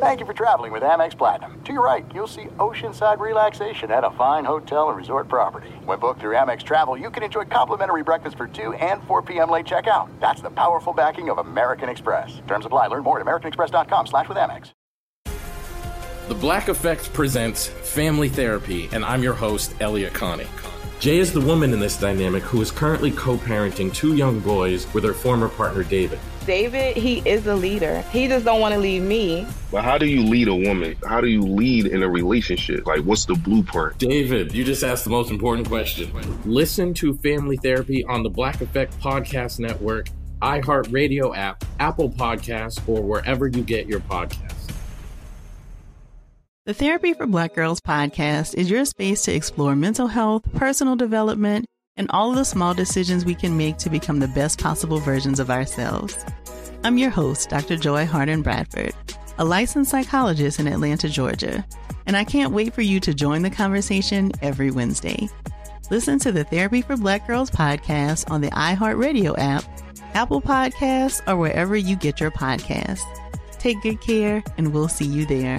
Thank you for traveling with Amex Platinum. To your right, you'll see oceanside relaxation at a fine hotel and resort property. When booked through Amex Travel, you can enjoy complimentary breakfast for 2 and 4 p.m. late checkout. That's the powerful backing of American Express. Terms apply. Learn more at americanexpress.com slash with Amex. The Black Effect presents Family Therapy, and I'm your host, Elliott Connie. Jay is the woman in this dynamic who is currently co-parenting two young boys with her former partner, David. David, he is a leader. He just don't want to leave me. But how do you lead a woman? How do you lead in a relationship? Like, what's the blueprint? David, you just asked the most important question. Listen to Family Therapy on the Black Effect Podcast Network, iHeartRadio app, Apple Podcasts, or wherever you get your podcasts. The Therapy for Black Girls podcast is your space to explore mental health, personal development, and all of the small decisions we can make to become the best possible versions of ourselves. I'm your host, Dr. Joy Harden Bradford, a licensed psychologist in Atlanta, Georgia, and I can't wait for you to join the conversation every Wednesday. Listen to the Therapy for Black Girls podcast on the iHeartRadio app, Apple Podcasts, or wherever you get your podcasts. Take good care, and we'll see you there.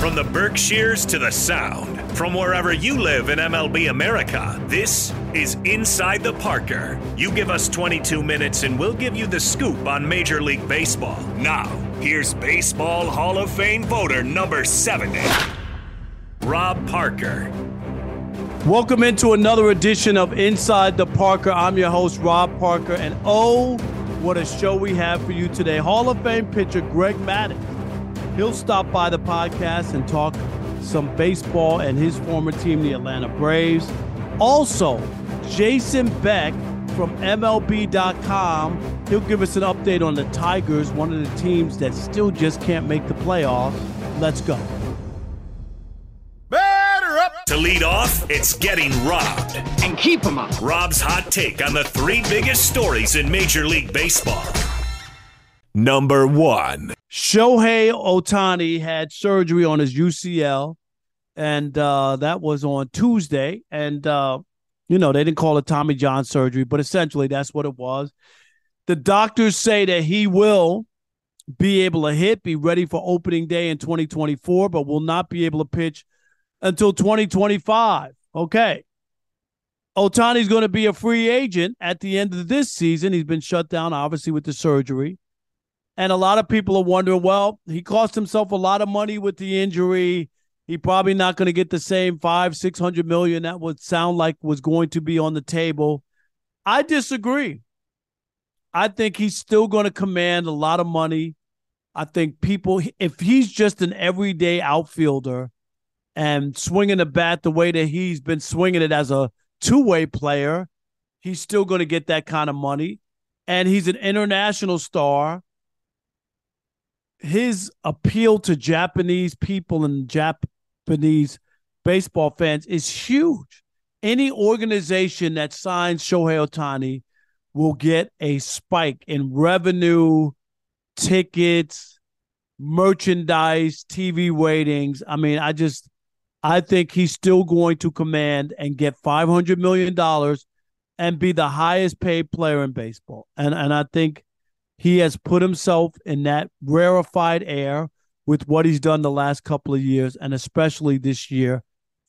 From the Berkshires to the Sound, from wherever you live in MLB America, this is Inside the Parker. You give us 22 minutes and we'll give you the scoop on Major League Baseball. Now, here's Baseball Hall of Fame voter number 70, Rob Parker. Welcome into another edition of Inside the Parker. I'm your host, Rob Parker, and oh, what a show we have for you today. Hall of Fame pitcher Greg Maddux He'll stop by the podcast and talk some baseball and his former team, the Atlanta Braves. Also, Jason Beck from MLB.com. He'll give us an update on the Tigers, one of the teams that still just can't make the playoffs. Let's go. Batter up! To lead off, it's getting robbed. And keep them up. Rob's hot take on the three biggest stories in Major League Baseball. Number one. Shohei Ohtani had surgery on his UCL, and uh, that was on Tuesday. And, uh, you know, they didn't call it Tommy John surgery, but essentially that's what it was. The doctors say that he will be able to hit, be ready for opening day in 2024, but will not be able to pitch until 2025. Okay. Ohtani's going to be a free agent at the end of this season. He's been shut down, obviously, with the surgery. And a lot of people are wondering, well, he cost himself a lot of money with the injury. He probably not going to get the same five, six hundred million that would sound like was going to be on the table. I disagree. I think he's still going to command a lot of money. I think people, if he's just an everyday outfielder and swinging the bat the way that he's been swinging it as a two way player, he's still going to get that kind of money. And he's an international star his appeal to Japanese people and Japanese baseball fans is huge. Any organization that signs Shohei Ohtani will get a spike in revenue, tickets, merchandise, TV ratings. I mean, I just I think he's still going to command and get five hundred million dollars and be the highest paid player in baseball. And and I think he has put himself in that rarefied air with what he's done the last couple of years, and especially this year,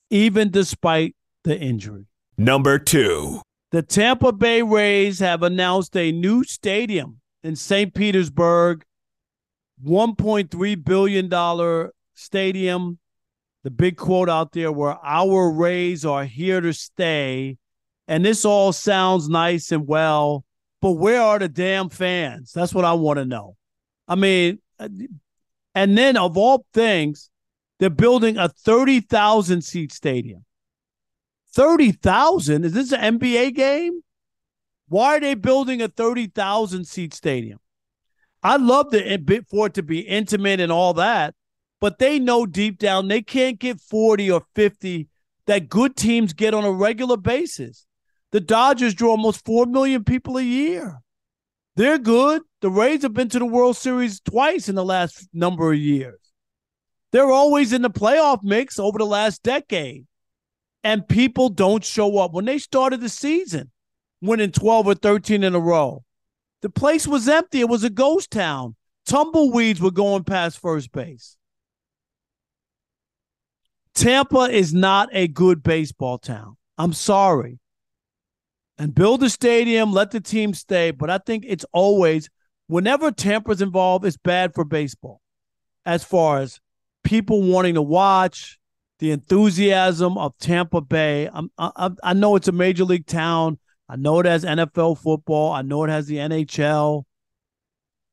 even despite the injury. Number two. The Tampa Bay Rays have announced a new stadium in St. Petersburg, $1.3 billion stadium. The big quote out there where our Rays are here to stay. And this all sounds nice and well but where are the damn fans? That's what I want to know. I mean, and then of all things, they're building a 30,000 seat stadium. 30,000? Is this an NBA game? Why are they building a 30,000 seat stadium? I'd love to, eh, for it to be intimate and all that, but they know deep down they can't get 40 or 50 that good teams get on a regular basis. The Dodgers draw almost 4 million people a year. They're good. The Rays have been to the World Series twice in the last number of years. They're always in the playoff mix over the last decade. And people don't show up. When they started the season, winning 12 or 13 in a row, the place was empty. It was a ghost town. tumbleweeds were going past first base. Tampa is not a good baseball town. I'm sorry. And build a stadium, let the team stay. But I think it's always, whenever Tampa's involved, it's bad for baseball as far as people wanting to watch, the enthusiasm of Tampa Bay. I'm, I, I know it's a major league town. I know it has NFL football. I know it has the NHL.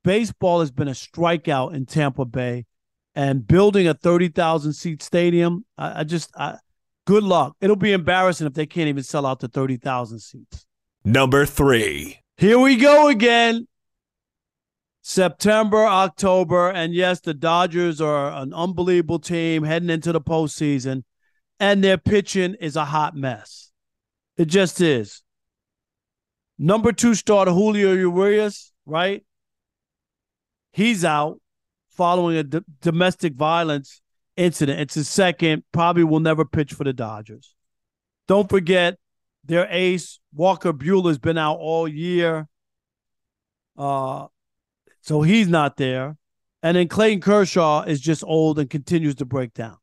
Baseball has been a strikeout in Tampa Bay, and building a thirty thousand seat stadium. I, I just, I, good luck. It'll be embarrassing if they can't even sell out to thirty thousand seats. Number three. Here we go again. September, October, and yes, the Dodgers are an unbelievable team heading into the postseason, and their pitching is a hot mess. It just is. Number two starter Julio Urias, right? He's out following a d- domestic violence incident. It's his second. Probably will never pitch for the Dodgers. Don't forget their ace Walker Buehler's been out all year. Uh, so he's not there. And then Clayton Kershaw is just old and continues to break down.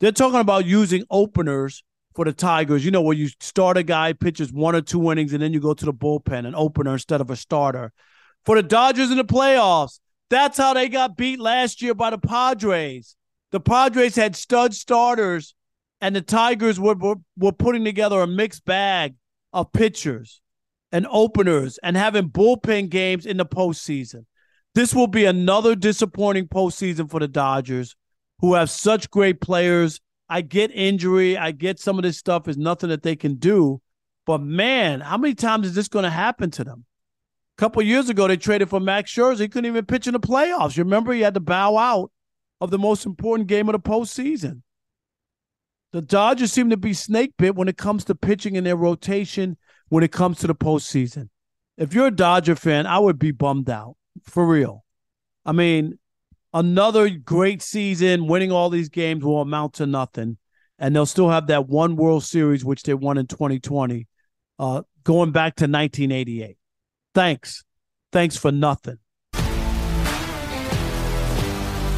They're talking about using openers for the Tigers, you know, where you start a guy, pitches one or two innings, and then you go to the bullpen, an opener instead of a starter. For the Dodgers in the playoffs, that's how they got beat last year by the Padres. The Padres had stud starters, and the Tigers were, were, were putting together a mixed bag of pitchers and openers and having bullpen games in the postseason. This will be another disappointing postseason for the Dodgers, who have such great players. I get injury. I get some of this stuff is nothing that they can do. But man, how many times is this going to happen to them? A couple years ago, they traded for Max Scherzer. He couldn't even pitch in the playoffs. You remember he had to bow out of the most important game of the postseason. The Dodgers seem to be snake bit when it comes to pitching in their rotation when it comes to the postseason. If you're a Dodger fan, I would be bummed out for real. I mean, another great season, winning all these games will amount to nothing. And they'll still have that one World Series, which they won in 2020, uh, going back to 1988. Thanks. Thanks for nothing.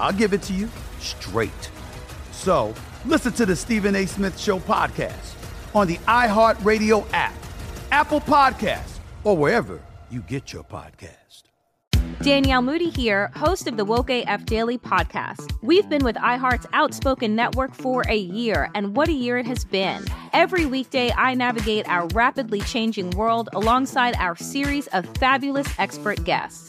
I'll give it to you straight. So listen to the Stephen A. Smith Show podcast on the iHeartRadio app, Apple Podcasts, or wherever you get your podcast. Danielle Moody here, host of the Woke AF Daily podcast. We've been with iHeart's Outspoken Network for a year, and what a year it has been. Every weekday, I navigate our rapidly changing world alongside our series of fabulous expert guests.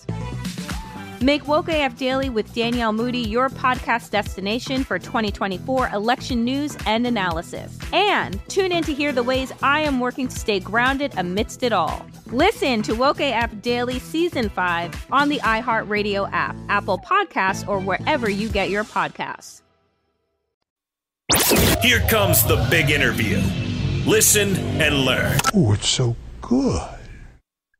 Make Woke AF Daily with Danielle Moody your podcast destination for 2024 election news and analysis. And tune in to hear the ways I am working to stay grounded amidst it all. Listen to Woke AF Daily Season 5 on the iHeartRadio app, Apple Podcasts, or wherever you get your podcasts. Here comes the big interview. Listen and learn. Oh, it's so good.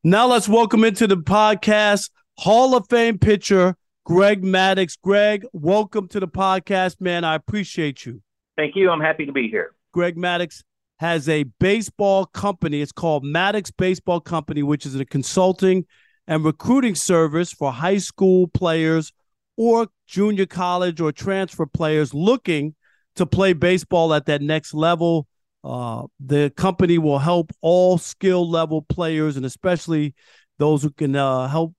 Now let's welcome into the podcast Hall of Fame pitcher Greg Maddux. Greg, welcome to the podcast, man. I appreciate you. Thank you. I'm happy to be here. Greg Maddux has a baseball company. It's called Maddux Baseball Company, which is a consulting and recruiting service for high school players or junior college or transfer players looking to play baseball at that next level. Uh, the company will help all skill level players and especially those who can uh, help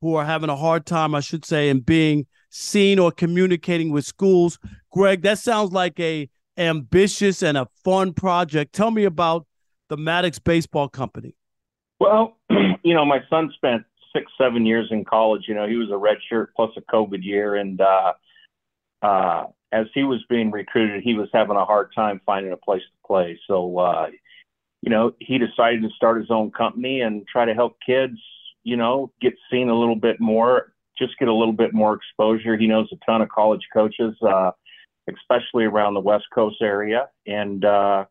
who are having a hard time, I should say, in being seen or communicating with schools. Greg, that sounds like a ambitious and a fun project. Tell me about the Maddux Baseball Company. Well, you know, my son spent six, seven years in college. You know, he was a redshirt plus a COVID year, and uh, uh, as he was being recruited, he was having a hard time finding a place to play. So, uh, you know, he decided to start his own company and try to help kids, you know, get seen a little bit more, just get a little bit more exposure. He knows a ton of college coaches, uh, especially around the West Coast area. And, uh,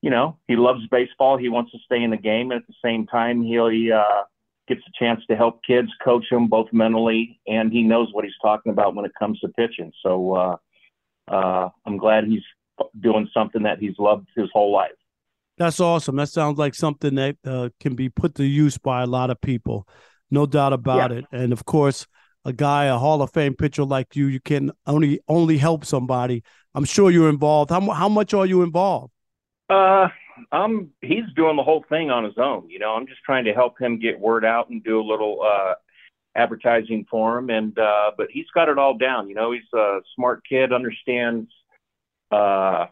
you know, he loves baseball. He wants to stay in the game. And at the same time, he'll, he uh, gets a chance to help kids, coach them both mentally, and he knows what he's talking about when it comes to pitching. So, uh, uh, I'm glad he's doing something that he's loved his whole life. That's awesome. That sounds like something that uh, can be put to use by a lot of people, no doubt about yeah. it. And of course, a guy, a Hall of Fame pitcher like you, you can only only help somebody. I'm sure you're involved. How how much are you involved? Uh, I'm he's doing the whole thing on his own. You know, I'm just trying to help him get word out and do a little uh, advertising for him. And uh, but he's got it all down. You know, he's a smart kid, understands, uh,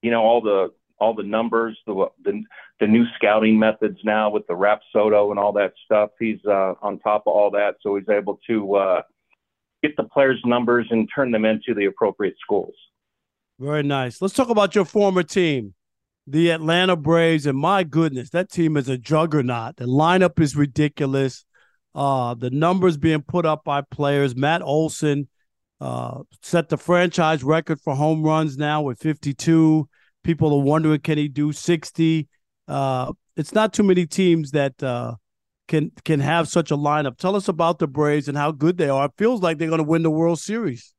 you know, all the all the numbers, the the, the new scouting methods now with the Rapsodo and all that stuff. He's uh, on top of all that, so he's able to uh, get the players' numbers and turn them into the appropriate schools. Very nice. Let's talk about your former team, the Atlanta Braves. And my goodness, that team is a juggernaut. The lineup is ridiculous. Uh, the numbers being put up by players. Matt Olson uh, set the franchise record for home runs now with 52. People are wondering, can he do 60? Uh, it's not too many teams that uh, can can have such a lineup. Tell us about the Braves and how good they are. It feels like they're going to win the World Series.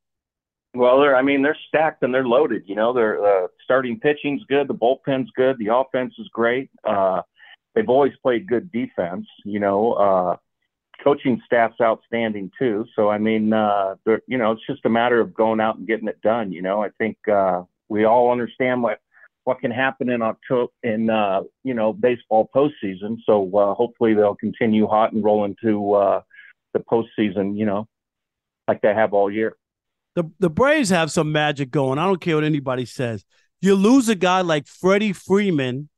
Well, they're I mean they're stacked and they're loaded. You know, their uh, starting pitching's good, the bullpen's good, the offense is great. Uh, they've always played good defense. You know, uh, coaching staff's outstanding too. So I mean, uh, you know, it's just a matter of going out and getting it done. You know, I think uh, we all understand what what can happen in October in uh, you know baseball postseason. So uh, hopefully they'll continue hot and roll into uh, the postseason. You know, like they have all year. The the Braves have some magic going. I don't care what anybody says. You lose a guy like Freddie Freeman,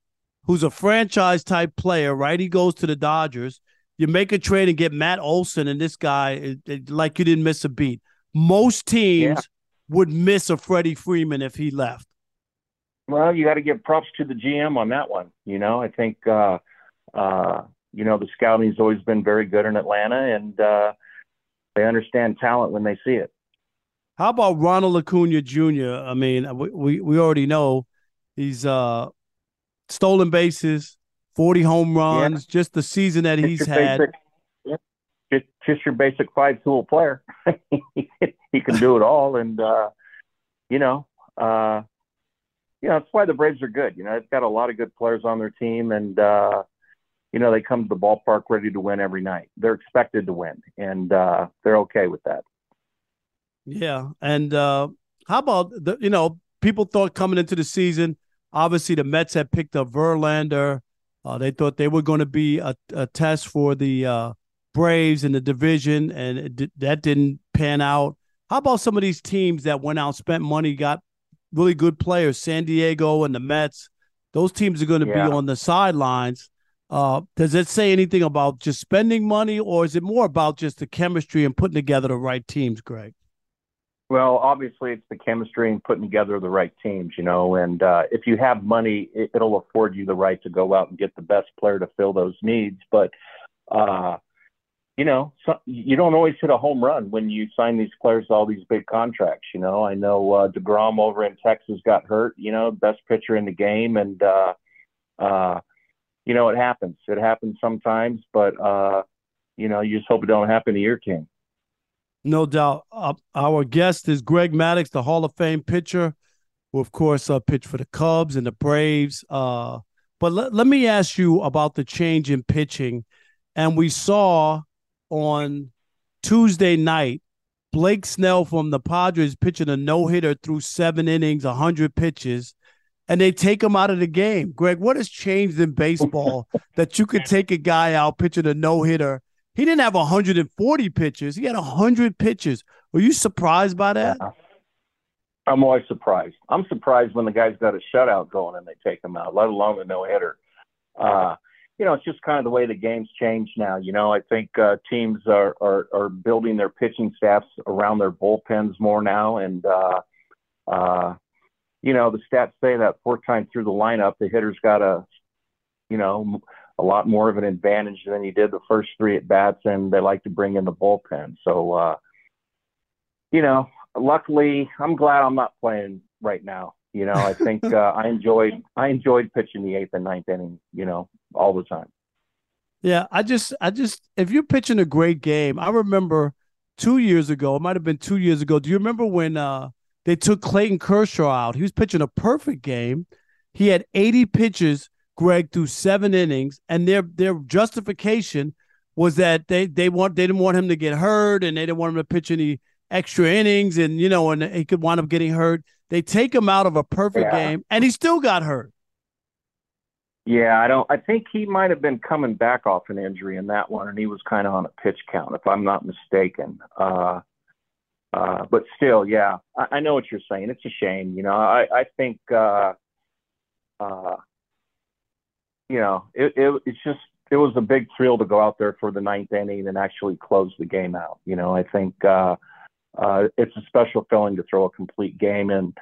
who's a franchise type player, right? He goes to the Dodgers you make a trade and get Matt Olson and this guy, it, it, like you didn't miss a beat. Most teams yeah. would miss a Freddie Freeman if he left. Well, you got to give props to the GM on that one. You know, I think, uh, uh, you know, the scouting's always been very good in Atlanta, and uh, they understand talent when they see it. How about Ronald Acuna Jr.? I mean, we we already know he's uh, stolen bases, 40 home runs, yeah. just the season that just he's had. Basic, yeah. just, just your basic five tool player. he can do it all. And, uh, you know, uh, you know, that's why the Braves are good. You know, they've got a lot of good players on their team and, uh, you know, they come to the ballpark ready to win every night. They're expected to win and, uh, they're okay with that. Yeah. And, uh, how about the, you know, people thought coming into the season, obviously the Mets had picked up Verlander. Uh, they thought they were going to be a, a, test for the uh, Braves in the division, and it, that didn't pan out. How about some of these teams that went out, spent money, got really good players, San Diego and the Mets? Those teams are going to yeah. be on the sidelines. Uh, does it say anything about just spending money, or is it more about just the chemistry and putting together the right teams, Greg? Well, obviously, it's the chemistry and putting together the right teams, you know. And uh, if you have money, it, will afford you the right to go out and get the best player to fill those needs. But, uh, you know, so, you don't always hit a home run when you sign these players to all these big contracts. You know, I know uh, deGrom over in Texas got hurt. You know, best pitcher in the game, and uh, uh, you know, it happens. It happens sometimes, but uh, you know, you just hope it don't happen to your king. No doubt. Uh, our guest is Greg Maddux, the Hall of Fame pitcher, who, of course, uh, pitched for the Cubs and the Braves. Uh, but let, let me ask you about the change in pitching. And we saw on Tuesday night Blake Snell from the Padres pitching a no hitter through seven innings, 100 pitches, and they take him out of the game. Greg, what has changed in baseball that you could take a guy out pitching a no hitter he didn't have 140 pitches. He had 100 pitches. Were you surprised by that? I'm always surprised. I'm surprised when the guy's got a shutout going and they take him out, let alone a no hitter. Uh, you know, it's just kind of the way the game's changed now. You know, I think uh, teams are, are are building their pitching staffs around their bullpens more now, and uh, uh, you know, the stats say that four times through the lineup, the hitter's got a, you know, a lot more of an advantage than he did the first three at bats, and they like to bring in the bullpen. So, uh, you know, luckily, I'm glad I'm not playing right now. You know, I think uh, I enjoyed I enjoyed pitching the eighth and ninth inning. You know, all the time. Yeah, I just I just if you're pitching a great game, I remember two years ago. It might have been two years ago. Do you remember when uh, they took Clayton Kershaw out? He was pitching a perfect game. He had 80 pitches Greg through seven innings, and their their justification was that they they want they didn't want him to get hurt, and they didn't want him to pitch any extra innings, and you know, and he could wind up getting hurt. They take him out of a perfect yeah. game, and he still got hurt. Yeah, I don't. I think he might have been coming back off an injury in that one, and he was kind of on a pitch count, if I'm not mistaken. Uh, uh, but still, yeah, I, I know what you're saying. It's a shame, you know. I I think uh, uh, you know, it, it it's just it was a big thrill to go out there for the ninth inning and actually close the game out. You know, I think uh, uh, it's a special feeling to throw a complete game, and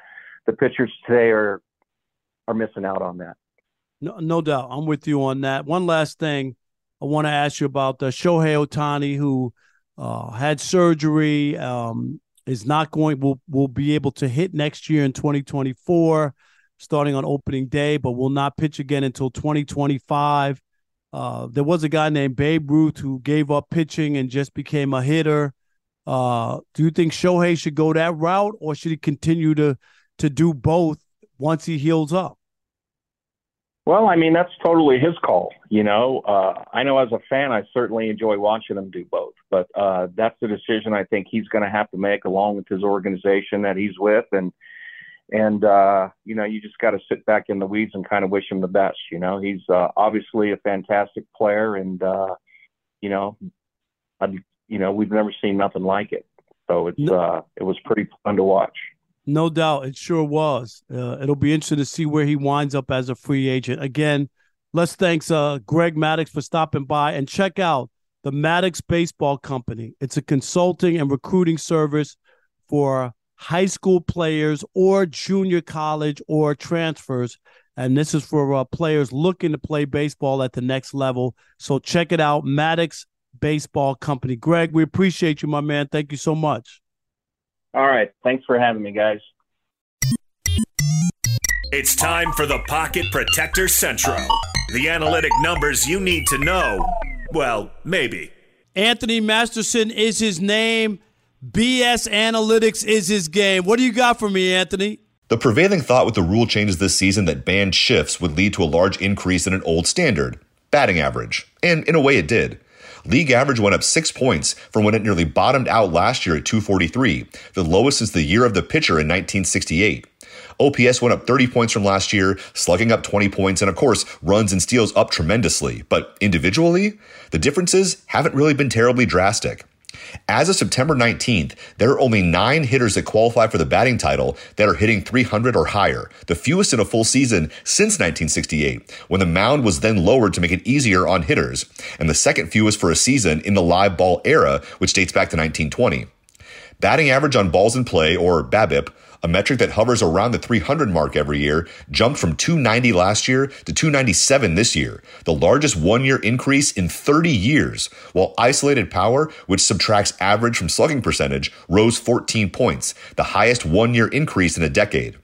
the pitchers today are are missing out on that. No, no doubt, I'm with you on that. One last thing, I want to ask you about the Shohei Ohtani, who uh, had surgery, um, is not going will will be able to hit next year in 2024 starting on opening day, but will not pitch again until 2025. Uh, there was a guy named Babe Ruth who gave up pitching and just became a hitter. Uh, do you think Shohei should go that route, or should he continue to to do both once he heals up? Well, I mean that's totally his call. You know, uh, I know as a fan, I certainly enjoy watching him do both, but uh, that's the decision I think he's going to have to make along with his organization that he's with, and and uh, you know you just got to sit back in the weeds and kind of wish him the best. You know, he's uh, obviously a fantastic player, and uh, you know, I, you know, we've never seen nothing like it. So it's no, uh, it was pretty fun to watch. No doubt, it sure was. Uh, it'll be interesting to see where he winds up as a free agent. Again, let's thanks uh, Greg Maddux for stopping by and check out the Maddux Baseball Company. It's a consulting and recruiting service for high school players or junior college or transfers. And this is for uh, players looking to play baseball at the next level. So check it out, Maddux Baseball Company. Greg, we appreciate you, my man. Thank you so much. All right. Thanks for having me, guys. It's time for the Pocket Protector Central. The analytic numbers you need to know. Well, maybe. Anthony Masterson is his name. BS analytics is his game. What do you got for me, Anthony? The prevailing thought with the rule changes this season that banned shifts would lead to a large increase in an old standard, batting average. And in a way, it did. League average went up six points from when it nearly bottomed out last year at 243, the lowest since the year of the pitcher in 1968. OPS went up 30 points from last year, slugging up 20 points, and of course, runs and steals up tremendously. But individually, the differences haven't really been terribly drastic. As of September 19th, there are only nine hitters that qualify for the batting title that are hitting 300 or higher, the fewest in a full season since 1968, when the mound was then lowered to make it easier on hitters, and the second fewest for a season in the live ball era, which dates back to 1920. Batting average on balls in play, or BABIP, a metric that hovers around the 300 mark every year, jumped from 290 last year to 297 this year, the largest one year increase in 30 years, while isolated power, which subtracts average from slugging percentage, rose 14 points, the highest one year increase in a decade.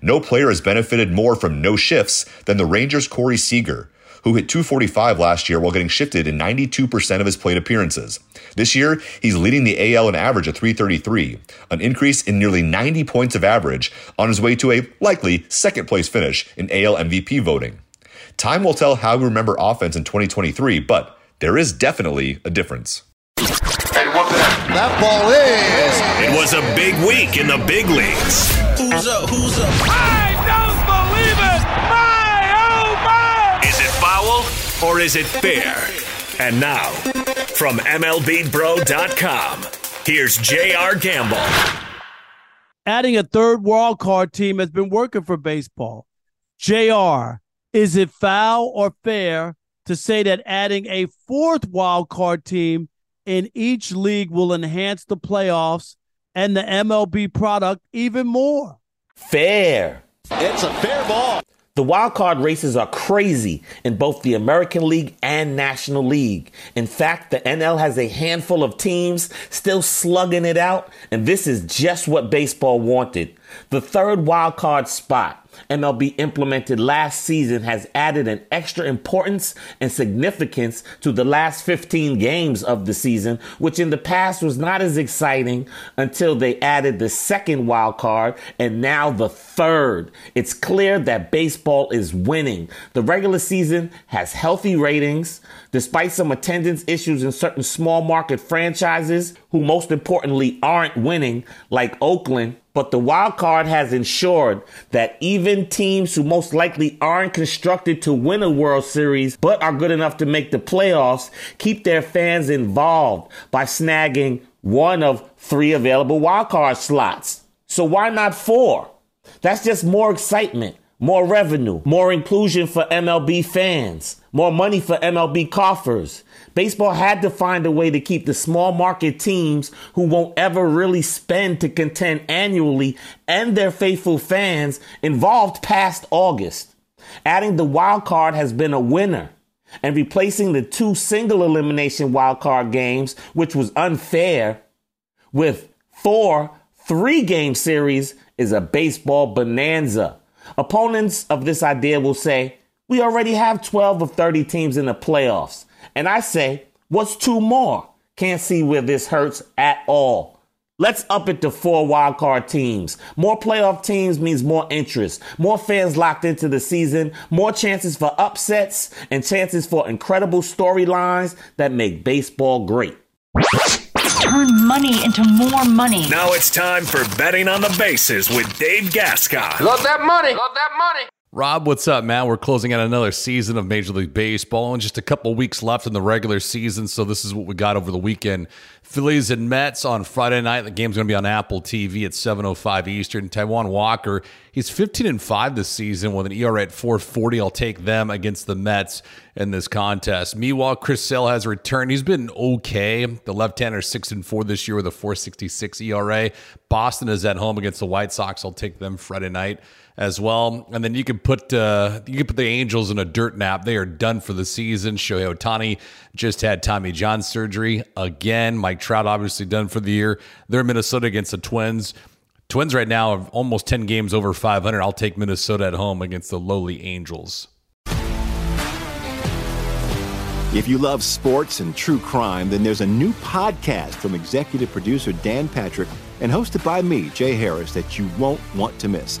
No player has benefited more from no shifts than the Rangers' Corey Seager, who hit 245 last year while getting shifted in 92% of his plate appearances. This year, he's leading the AL in average at 333, an increase in nearly 90 points of average on his way to a likely second place finish in AL MVP voting. Time will tell how we remember offense in 2023, but there is definitely a difference. That ball is. It was a big week in the big leagues. Who's up? Who's up? I or is it fair? And now, from MLBBro.com, here's J.R. Gamble. Adding a third wild card team has been working for baseball. JR, is it foul or fair to say that adding a fourth wild card team in each league will enhance the playoffs and the MLB product even more? Fair. It's a fair ball. The wild card races are crazy in both the American League and National League. In fact, the NL has a handful of teams still slugging it out, and this is just what baseball wanted. The third wild card spot MLB implemented last season has added an extra importance and significance to the last 15 games of the season, which in the past was not as exciting until they added the second wild card and now the third. It's clear that baseball is winning. The regular season has healthy ratings, despite some attendance issues in certain small market franchises who most importantly aren't winning, like Oakland but the wild card has ensured that even teams who most likely aren't constructed to win a World Series but are good enough to make the playoffs keep their fans involved by snagging one of three available wild card slots. So why not four? That's just more excitement, more revenue, more inclusion for MLB fans, more money for MLB coffers. Baseball had to find a way to keep the small market teams who won't ever really spend to contend annually and their faithful fans involved past August. Adding the wild card has been a winner and replacing the two single elimination wild card games, which was unfair, with four three game series is a baseball bonanza. Opponents of this idea will say, we already have 12 of 30 teams in the playoffs. And I say, what's two more? Can't see where this hurts at all. Let's up it to four wildcard teams. More playoff teams means more interest, more fans locked into the season, more chances for upsets, and chances for incredible storylines that make baseball great. Turn money into more money. Now it's time for betting on the bases with Dave Gascon. Love that money. Love that money. Rob, what's up, man? We're closing out another season of Major League Baseball and just a couple weeks left in the regular season. So, this is what we got over the weekend. Phillies and Mets on Friday night. The game's going to be on Apple TV at 7:05 Eastern. Taijuan Walker, he's 15 and 5 this season with an ERA at 4.40. I'll take them against the Mets in this contest. Meanwhile, Chris Sale has returned. He's been okay. The left-hander 6 and 4 this year with a 4.66 ERA. Boston is at home against the White Sox. I'll take them Friday night as well. And then you can put uh, you can put the Angels in a dirt nap. They are done for the season. Shohei Ohtani just had Tommy John surgery again. Mike Trout obviously done for the year. They're Minnesota against the Twins. Twins right now are almost 10 games over 500. I'll take Minnesota at home against the lowly Angels. If you love sports and true crime, then there's a new podcast from executive producer Dan Patrick and hosted by me, Jay Harris, that you won't want to miss.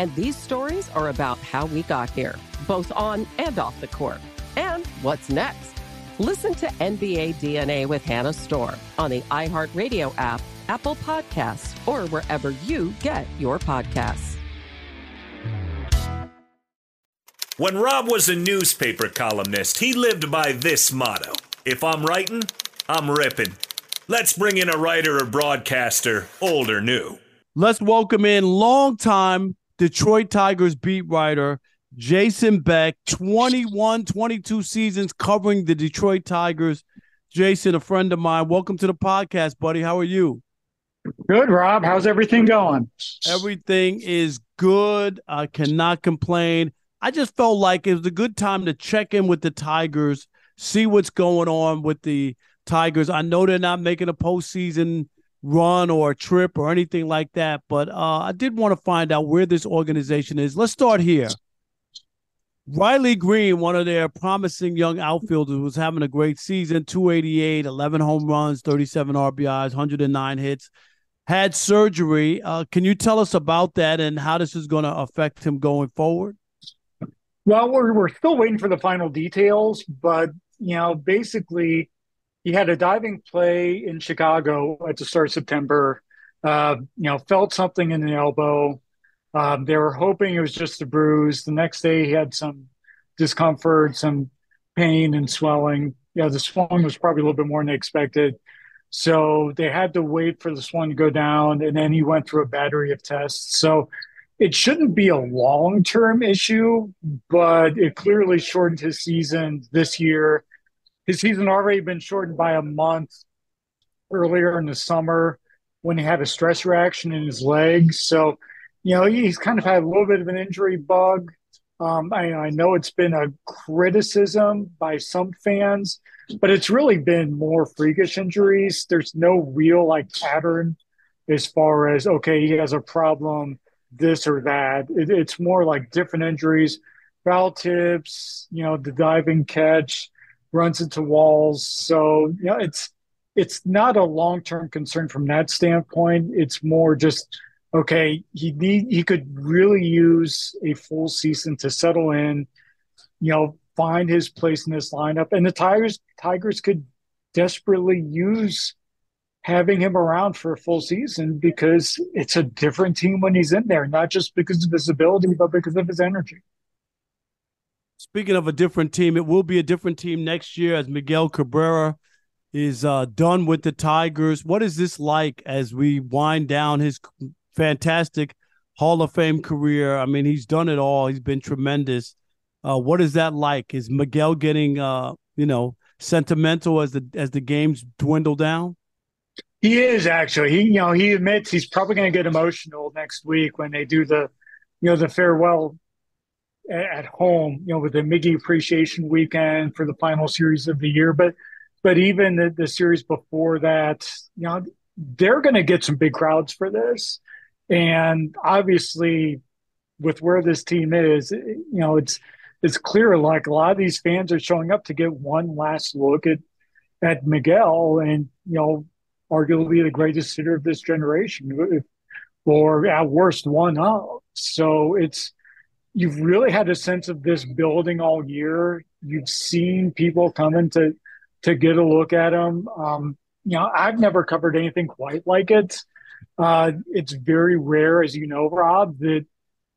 And these stories are about how we got here, both on and off the court. And what's next? Listen to NBA DNA with Hannah Storm on the iHeartRadio app, Apple Podcasts, or wherever you get your podcasts. When Rob was a newspaper columnist, he lived by this motto If I'm writing, I'm ripping. Let's bring in a writer or broadcaster, old or new. Let's welcome in longtime Detroit Tigers beat writer Jason Beck, 21, 22 seasons covering the Detroit Tigers. Jason, a friend of mine. Welcome to the podcast, buddy. How are you? Good, Rob. How's everything going? Everything is good. I cannot complain. I just felt like it was a good time to check in with the Tigers, see what's going on with the Tigers. I know they're not making a postseason run or a trip or anything like that, but uh, I did want to find out where this organization is. Let's start here. Riley Greene, one of their promising young outfielders, was having a great season 288, 11 home runs, 37 RBIs, 109 hits. Had surgery. Uh, can you tell us about that and how this is going to affect him going forward? Well, we're, we're still waiting for the final details, but, you know, basically, he had a diving play in Chicago at the start of September. Uh, you know, felt something in the elbow. Um, they were hoping it was just a bruise. The next day, he had some discomfort, some pain and swelling. Yeah, the swelling was probably a little bit more than they expected. So they had to wait for the swelling to go down, and then he went through a battery of tests. So it shouldn't be a long term issue, but it clearly shortened his season this year. His season already been shortened by a month earlier in the summer when he had a stress reaction in his legs. So, you know, he's kind of had a little bit of an injury bug. Um, I, I know it's been a criticism by some fans, but it's really been more freakish injuries. There's no real like pattern as far as okay, he has a problem, this or that. It, it's more like different injuries, foul tips, you know, the diving catch, runs into walls. So you know, it's it's not a long term concern from that standpoint. It's more just okay. He need he could really use a full season to settle in. You know, find his place in this lineup, and the Tigers Tigers could desperately use having him around for a full season because it's a different team when he's in there, not just because of his ability, but because of his energy. Speaking of a different team, it will be a different team next year as Miguel Cabrera is uh, done with the Tigers. What is this like as we wind down his fantastic Hall of Fame career? I mean, he's done it all. He's been tremendous. Uh, what is that like? Is Miguel getting, uh, you know, sentimental as the as the games dwindle down? He is actually. He, you know, he admits he's probably going to get emotional next week when they do the, you know, the farewell at home. You know, with the Miggy Appreciation Weekend for the final series of the year. But, but even the, the series before that, you know, they're going to get some big crowds for this, and obviously, with where this team is, you know, it's it's clear like a lot of these fans are showing up to get one last look at at Miguel, and you know arguably the greatest hitter of this generation, or at worst, one of. So it's you've really had a sense of this building all year. You've seen people coming to to get a look at them. Um, you know, I've never covered anything quite like it. Uh, it's very rare, as you know, Rob, that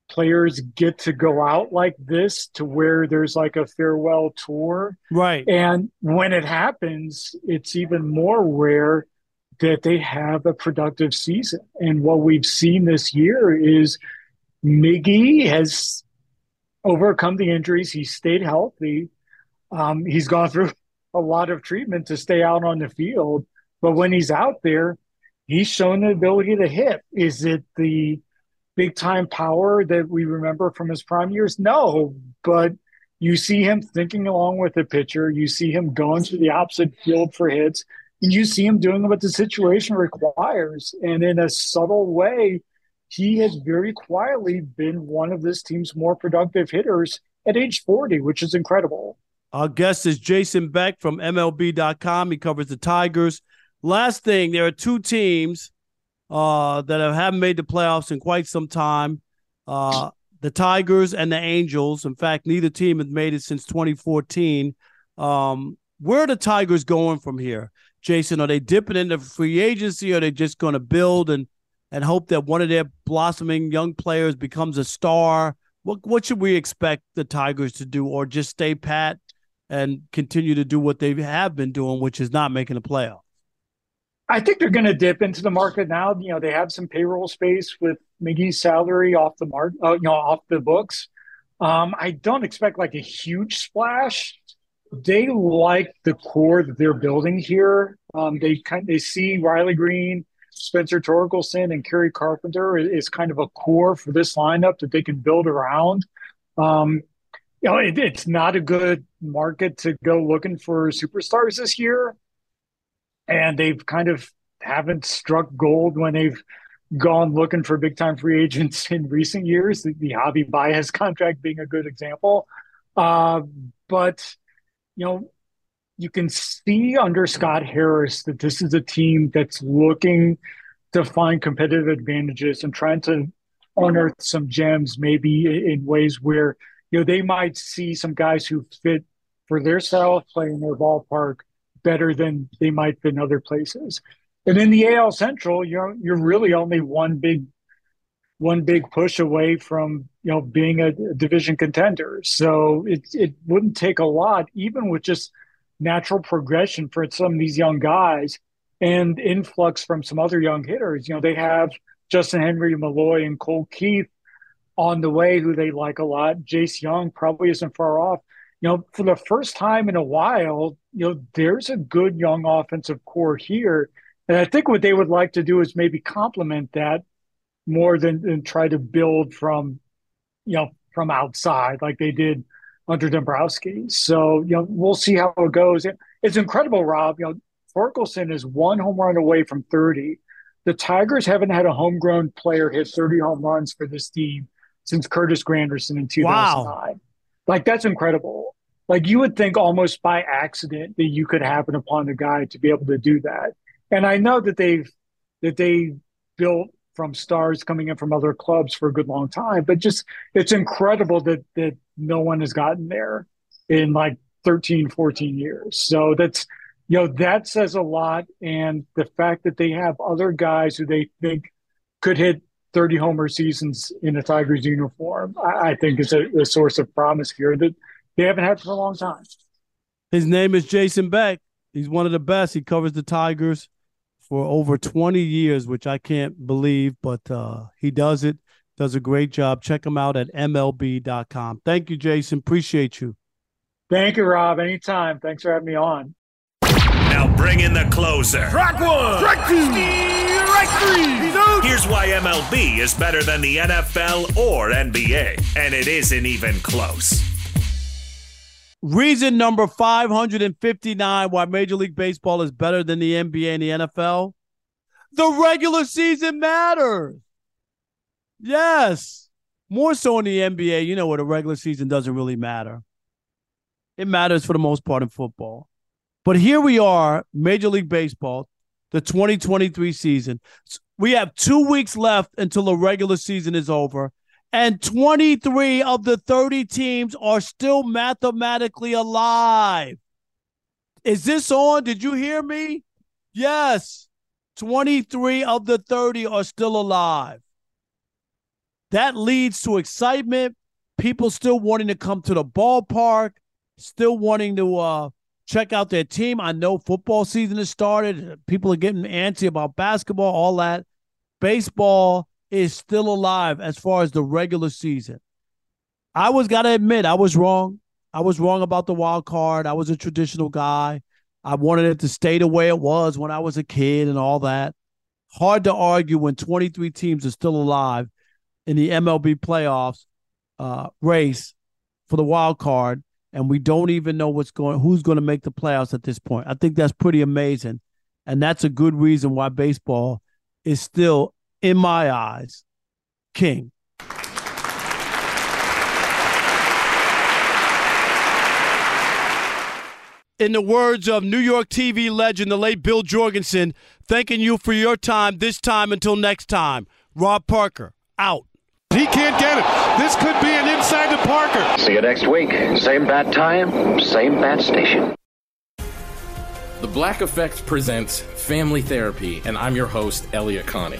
players get to go out like this to where there's like a farewell tour. Right. And when it happens, it's even more rare that they have a productive season. And what we've seen this year is Miggy has overcome the injuries. He stayed healthy. Um, he's gone through a lot of treatment to stay out on the field. But when he's out there, he's shown the ability to hit. Is it the big time power that we remember from his prime years? No, but you see him thinking along with the pitcher. You see him going to the opposite field for hits and you see him doing what the situation requires. And in a subtle way, he has very quietly been one of this team's more productive hitters at age 40, which is incredible. Our guest is Jason Beck from MLB.com. He covers the Tigers. Last thing, there are two teams uh, that have, haven't made the playoffs in quite some time uh, the Tigers and the Angels. In fact, neither team has made it since 2014. Um, where are the Tigers going from here? Jason? Are they dipping into free agency? Or are they just going to build and and hope that one of their blossoming young players becomes a star? What what should we expect the Tigers to do, or just stay pat and continue to do what they have been doing, which is not making a playoff? I think they're going to dip into the market now. You know, they have some payroll space with Miggy's salary off the mark, uh, you know, off the books. Um, I don't expect like a huge splash they like the core that they're building here. Um, they kind they see Riley Greene, Spencer Torkelson, and Kerry Carpenter is kind of a core for this lineup that they can build around. Um, you know, it, it's not a good market to go looking for superstars this year, and they've kind of haven't struck gold when they've gone looking for big time free agents in recent years. The, the Javy Baez contract being a good example, uh, but you know, you can see under Scott Harris that this is a team that's looking to find competitive advantages and trying to unearth some gems, maybe in ways where you know they might see some guys who fit for their style of play in their ballpark better than they might fit in other places. And in the AL Central, you're you're really only one big one big push away from you know being a, division contender. So it it wouldn't take a lot, even with just natural progression for some of these young guys and influx from some other young hitters. You know, they have Justyn-Henry, Malloy, and Colt Keith on the way, who they like a lot. Jace Jung probably isn't far off. You know, for the first time in a while, you know, there's a good young offensive core here. And I think what they would like to do is maybe complement that more than, than try to build from, you know, from outside like they did under Dombrowski. So, you know, we'll see how it goes. It's incredible, Rob. You know, Torkelson is one home run away from 30. The Tigers haven't had a homegrown player hit 30 home runs for this team since Curtis Granderson in 2009. Wow. Like, that's incredible. Like, you would think almost by accident that you could happen upon a guy to be able to do that. And I know that they've, that they built from stars coming in from other clubs for a good long time. But just it's incredible that that no one has gotten there in like 13, 14 years. So that's you know that says a lot. And the fact that they have other guys who they think could hit 30 homer seasons in a Tigers uniform, I, I think is a, a source of promise here that they haven't had for a long time. His name is Jason Beck. He's one of the best. He covers the Tigers for over 20 years, which I can't believe, but uh, he does it, does a great job. Check him out at MLB.com. Thank you, Jason. Appreciate you. Thank you, Rob. Anytime. Thanks for having me on. Now bring in the closer. Track one. Track two. Strike three. He's out. Here's why MLB is better than the NFL or NBA, and it isn't even close. Reason number 559 why Major League Baseball is better than the NBA and the NFL the regular season matters. Yes. More so in the NBA, you know, where the regular season doesn't really matter. It matters for the most part in football. But here we are, Major League Baseball, the 2023 season. We have two weeks left until the regular season is over, and 23 of the 30 teams are still mathematically alive. Is this on? Did you hear me? Yes. 23 of the 30 are still alive. That leads to excitement, people still wanting to come to the ballpark, still wanting to uh, check out their team. I know football season has started. People are getting antsy about basketball, all that. Baseball is still alive as far as the regular season. I was got to admit, I was wrong. I was wrong about the wild card. I was a traditional guy. I wanted it to stay the way it was when I was a kid and all that. Hard to argue when 23 teams are still alive in the MLB playoffs uh, race for the wild card, and we don't even know what's going, who's going to make the playoffs at this point. I think that's pretty amazing, and that's a good reason why baseball is still, in my eyes, king. in the words of New York TV legend, the late Bill Jorgensen, thanking you for your time this time until next time. Rob Parker, out. He can't get it. This could be an inside to Parker. See you next week. Same bat time, same bat station. The Black Effect presents Family Therapy, and I'm your host, Elliott Connie.